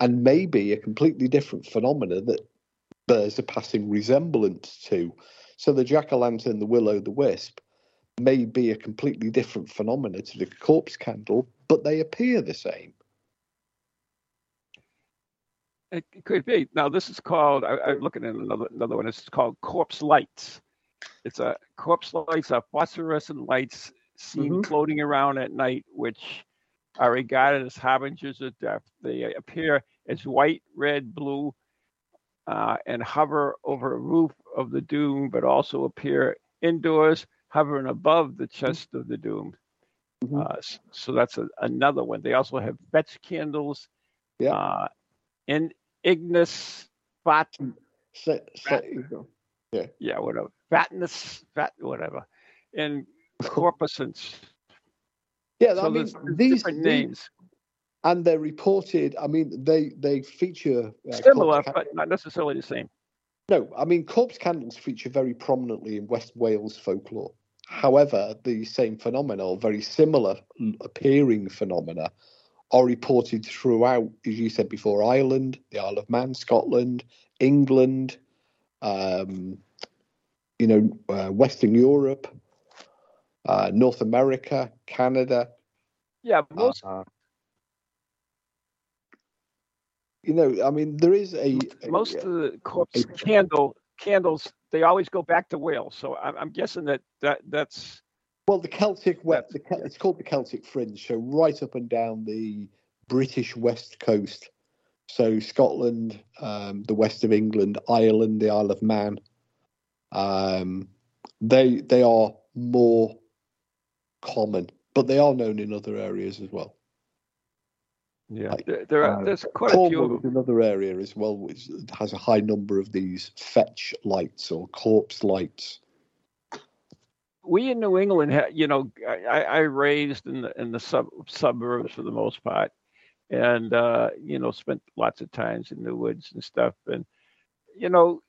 and may be a completely different phenomena that bears a passing resemblance to. So the jack o' lantern, the will o' the wisp, may be a completely different phenomena to the corpse candle, but they appear the same.
It could be. Now, this is called, I, I'm looking at another, another one. it's called corpse lights. It's a corpse lights are phosphorescent lights seen
Mhm.
floating around at night, which are regarded as harbingers of death. They appear as white, red, blue, uh, and hover over a roof of the doom, but also appear indoors, hovering above the chest of the doomed.
Mhm.
Uh, so that's a, another one. They also have fetch candles.
Yeah.
Uh, in Ignis Fat,
So, so,
Rat- yeah, whatever. Fatness, fat, whatever. And corpuscence.
yeah,
So
I mean, these,
different
these-
names.
and they're reported. I mean, they they feature uh,
Similar, but not necessarily the same.
No, I mean, corpse candles feature very prominently in West Wales folklore. However, the same phenomena, or very similar appearing phenomena, are reported throughout, as you said before, Ireland, the Isle of Man, Scotland, England, um, you know, uh, Western Europe, uh, North America, Canada.
Yeah, most
uh, you know, I mean, there is a
most
a-
of the corpse
a-
candle candles they always go back to Wales. So I'm, I'm guessing that that that's
Well, the Celtic
web,
the, it's called the Celtic Fringe, so right up and down the British West Coast. So Scotland, um, the west of England, Ireland, the Isle of Man. Um, they they are more common, but they are known in other areas as well.
Yeah.
Like,
There, are
uh,
there's quite a few of
Cornwall
them.
is another area as well, which has a high number of these fetch lights or corpse lights.
we in New England, ha- you know, I, I I raised in the in the sub, suburbs for the most part, and uh, you know, spent lots of times in the woods and stuff. And you know,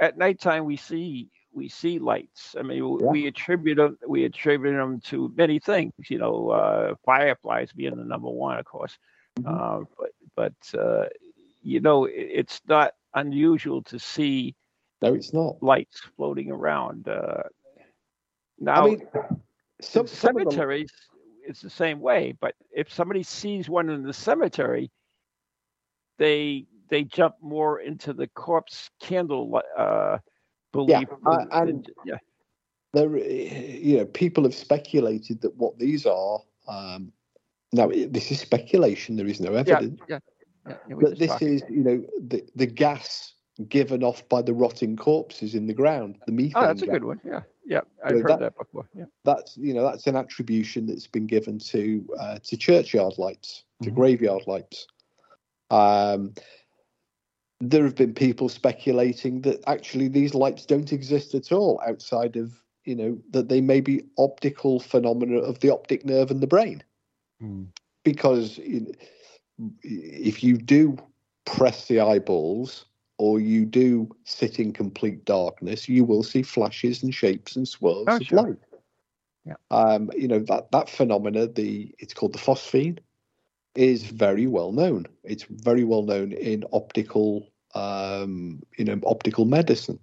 at nighttime we see we see lights. I mean,
Yeah.
we attribute them we attribute them to many things. You know, uh, fireflies being the number one, of course.
Mhm.
Uh, but but uh, you know, it, it's not unusual to see
No, it's not.
lights floating around. Uh, now,
I mean, some,
in
some of the-
cemeteries, it's the same way. But if somebody sees one in the cemetery, they they jump more into the corpse candle uh, belief. than-
and-
yeah,
there, you know, people have speculated that what these are. Um, now, this is speculation. There is no evidence.
yeah, yeah, yeah,
But this is, you know, the the gas given off by the rotting corpses in the ground. The methane.
Oh, that's a good one. Yeah, yeah, I've
So
heard
that-
that, before. Yeah,
That's you know that's an attribution that's been given to uh, to churchyard lights, to
Mhm.
graveyard lights. Um, there have been people speculating that actually these lights don't exist at all outside of you know that they may be optical phenomena of the optic nerve and the brain because if you do press the eyeballs or you do sit in complete darkness, you will see flashes and shapes and swirls
Oh,
of
sure.
light.
Yeah.
Um, you know that that phenomena, the it's called the phosphene, is very well known. It's very well known in optical, um, you know, optical medicine.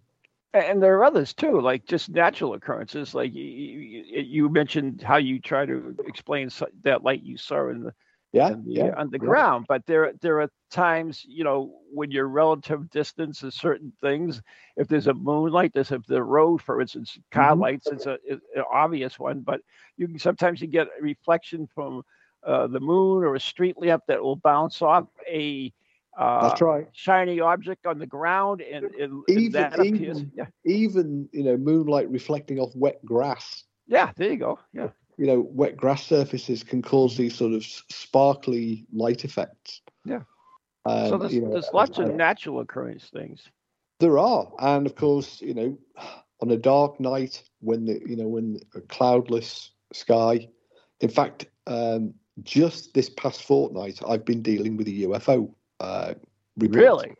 And there are others too, like just natural occurrences. Like you, you, mentioned how you try to explain that light you saw in the,
Yeah,
in the
yeah.
uh, underground, but there there are times, you know, when your relative distance is certain things. If there's a moonlight, there's if the road, for instance, car
Mhm.
lights, it's a, is an obvious one. But you can sometimes you get a reflection from uh, the moon or a street lamp that will bounce off a uh,
That's right.
shiny object on the ground, and, and, and
Even-
that appears.
even-
Yeah,
Even you know, moonlight reflecting off wet grass.
yeah, there you go. Yeah,
You know, wet grass surfaces can cause these sort of sparkly light effects.
Yeah.
Um,
so there's,
you know,
there's lots of natural occurrence things.
There are, and of course, you know, on a dark night when the you know when a cloudless sky. In fact, um, just this past fortnight, I've been dealing with a UFO. Uh, report.
Really?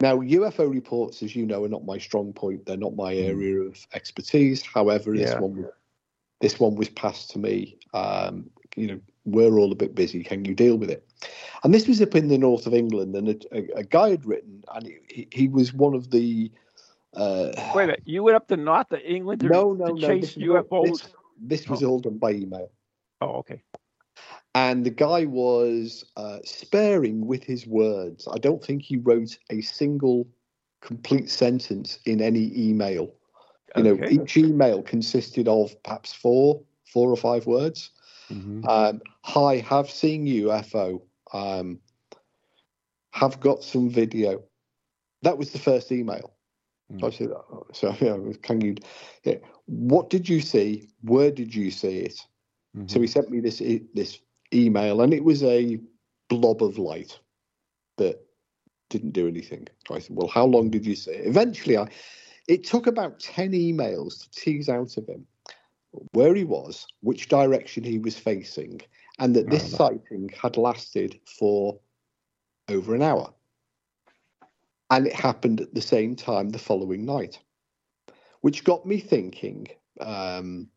Now, UFO reports, as you know, are not my strong point. They're not my area of expertise. However, this one, this one was passed to me. Um, you know, we're all a bit busy. Can you deal with it? And this was up in the north of England, and a, a, a guy had written, and he, he was one of the. Uh,
Wait a minute, you went up to north of England to,
no, no,
to
no.
chase
This, was all-
UFOs?
this, this was all done by email.
Oh, okay.
And the guy was uh, sparing with his words. I don't think he wrote a single complete sentence in any email. You know, each email consisted of perhaps four, four or five words.
Mhm.
Um, Hi, have seen UFO. Um, have got some video. That was the first email. So I said, oh, so you know, can you? Yeah, what did you see? Where did you see it? So he sent me this this email, and it was a blob of light that didn't do anything. So I said, "Well, how long did you say?" Eventually, I it took about ten emails to tease out of him where he was, which direction he was facing, and that this sighting had lasted for over an hour, and it happened at the same time the following night, which got me thinking. Um,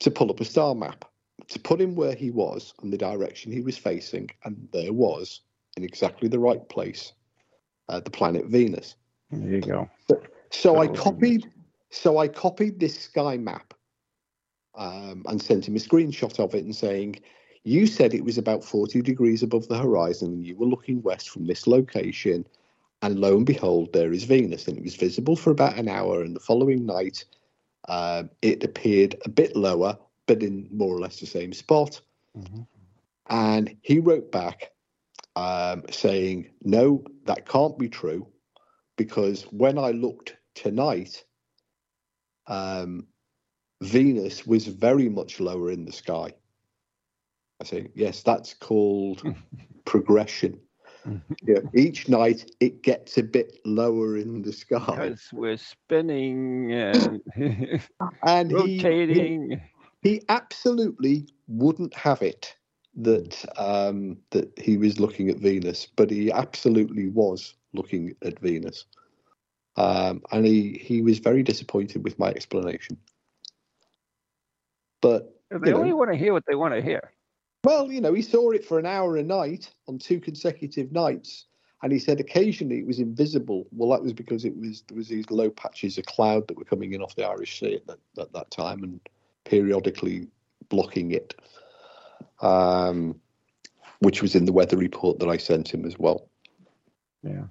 to pull up a star map to put him where he was and the direction he was facing, and there was in exactly the right place uh, the planet Venus.
There you go.
So I
Oh.
copied, so I copied this sky map um, and sent him a screenshot of it and saying, "You said it was about forty degrees above the horizon, and you were looking west from this location." And lo and behold, there is Venus, and it was visible for about an hour. And the following night, um, it appeared a bit lower, but in more or less the same spot. And he wrote back um, saying, No, that can't be true because when I looked tonight, um, Venus was very much lower in the sky. I say, Yes, that's called progression. Yeah, each night it gets a bit lower in the sky.
Because we're spinning and
And he- he,
rotating.
He absolutely wouldn't have it that um, that he was looking at Venus, but he absolutely was looking at Venus, um, and he he was very disappointed with my explanation. But
They
you know.
only want to hear what they want to hear.
well, you know, he saw it for an hour a night on two consecutive nights, and he said occasionally it was invisible. Well, that was because it was there was these low patches of cloud that were coming in off the Irish Sea at that, at that time, and periodically blocking it, um, which was in the weather report that I sent him as well.
Yeah.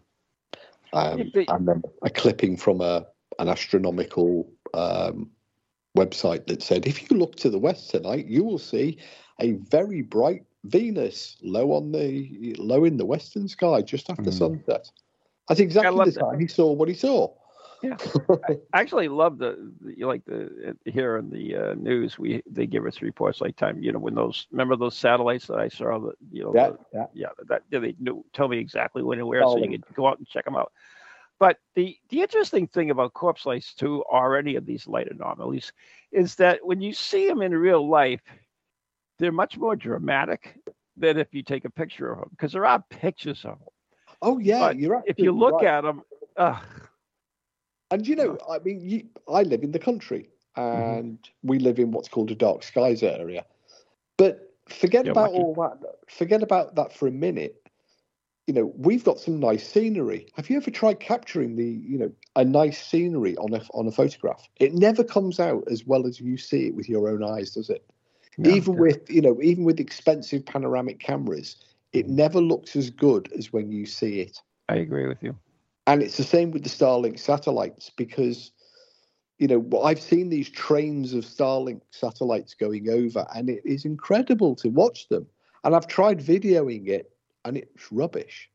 Um, and then a clipping from a an astronomical um, website that said, if you look to the west tonight, you will see a very bright Venus low on the low in the western sky just after
Mm.
sunset. That's exactly
love
the
that.
time he saw what he saw.
Yeah. I actually love the, the like the here in the uh, news we they give us reports like time you know when those remember those satellites that I saw that you know
yeah,
the-
yeah.
yeah, that they knew, tell me exactly when and where,
Oh.
so you could go out and check them out. But the the interesting thing about corpse lights too, or any of these light anomalies, is that when you see them in real life, they're much more dramatic than if you take a picture of them, because there are pictures of them.
Oh yeah,
But
you're right.
If you look
right.
at them, uh,
And you know, I mean, you, I live in the country, mm-hmm. and we live in what's called a dark skies area. But forget
Yeah,
about all that. Forget about that for a minute. you know, we've got some nice scenery. Have you ever tried capturing the, you know, a nice scenery on a on a photograph? It never comes out as well as you see it with your own eyes, does it?
No,
even
no.
with, you know, even with expensive panoramic cameras, it mm-hmm. never looks as good as when you see it.
I agree with you.
And it's the same with the Starlink satellites because, you know, I've seen these trains of Starlink satellites going over, and it is incredible to watch them. And I've tried videoing it, and it's rubbish.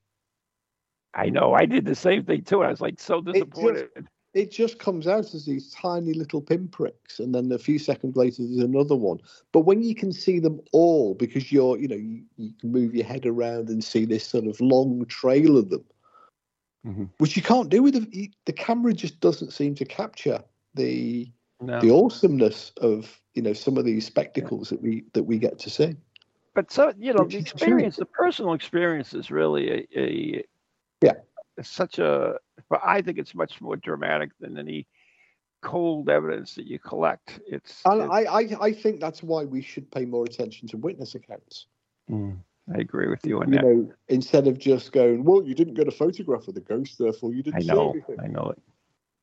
I know. I did the same thing too. I was like so disappointed.
It just comes out as these tiny little pinpricks, and then a few seconds later, there's another one. But when you can see them all, because you're, you know, you, you can move your head around and see this sort of long trail of them,
Mhm.
which you can't do with the, the camera. Just doesn't seem to capture the
No.
the awesomeness of you know some of these spectacles that we that we get to see.
but so you know
Which
the experience the personal experience is really a, a
Yeah.
it's such a but i think it's much more dramatic than any cold evidence that you collect it's,
And
it's-
I, I I think that's why we should pay more attention to witness accounts.
Mm, i agree with you on
You
that
know, instead of just going, well, you didn't get a photograph of the ghost, therefore you didn't
i
see
know
anything.
i know it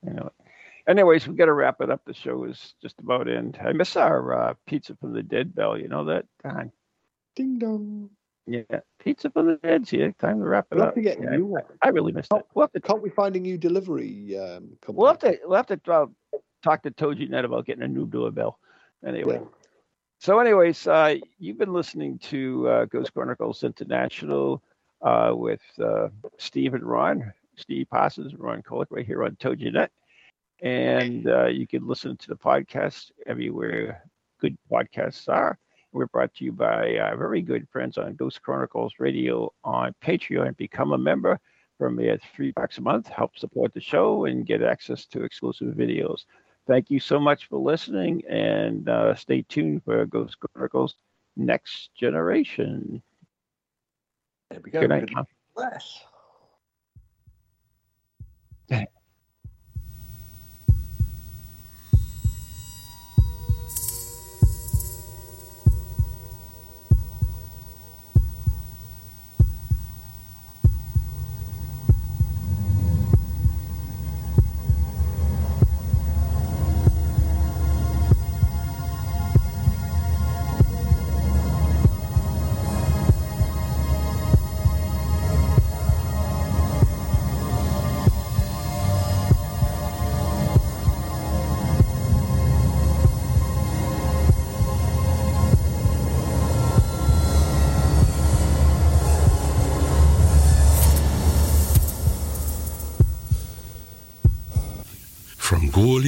i know it anyways we got to wrap it up the show is just about end i miss our uh, pizza from the dead bell you know that.
Ding dong.
yeah pizza from the dead's here time to wrap it
We'll have
up
to get
Yeah,
new one.
I really missed it we'll have to
Can't we find a new delivery um, company?
We'll have to we'll have to uh, talk to Toginet about getting a new doorbell. Anyway.
Yeah.
So, anyways, uh, you've been listening to uh, Ghost Chronicles International uh, with uh, Steve and Ron, Steve Parsons and Ron Kolek right here on Toginet. And uh, you can listen to the podcast everywhere good podcasts are. We're brought to you by our very good friends on Ghost Chronicles Radio on Patreon. Become a member for me at three bucks a month. Help support the show and get access to exclusive videos. Thank you so much for listening and uh, stay tuned for Ghost Chronicles Next Generation.
There we go.
Good night.
Good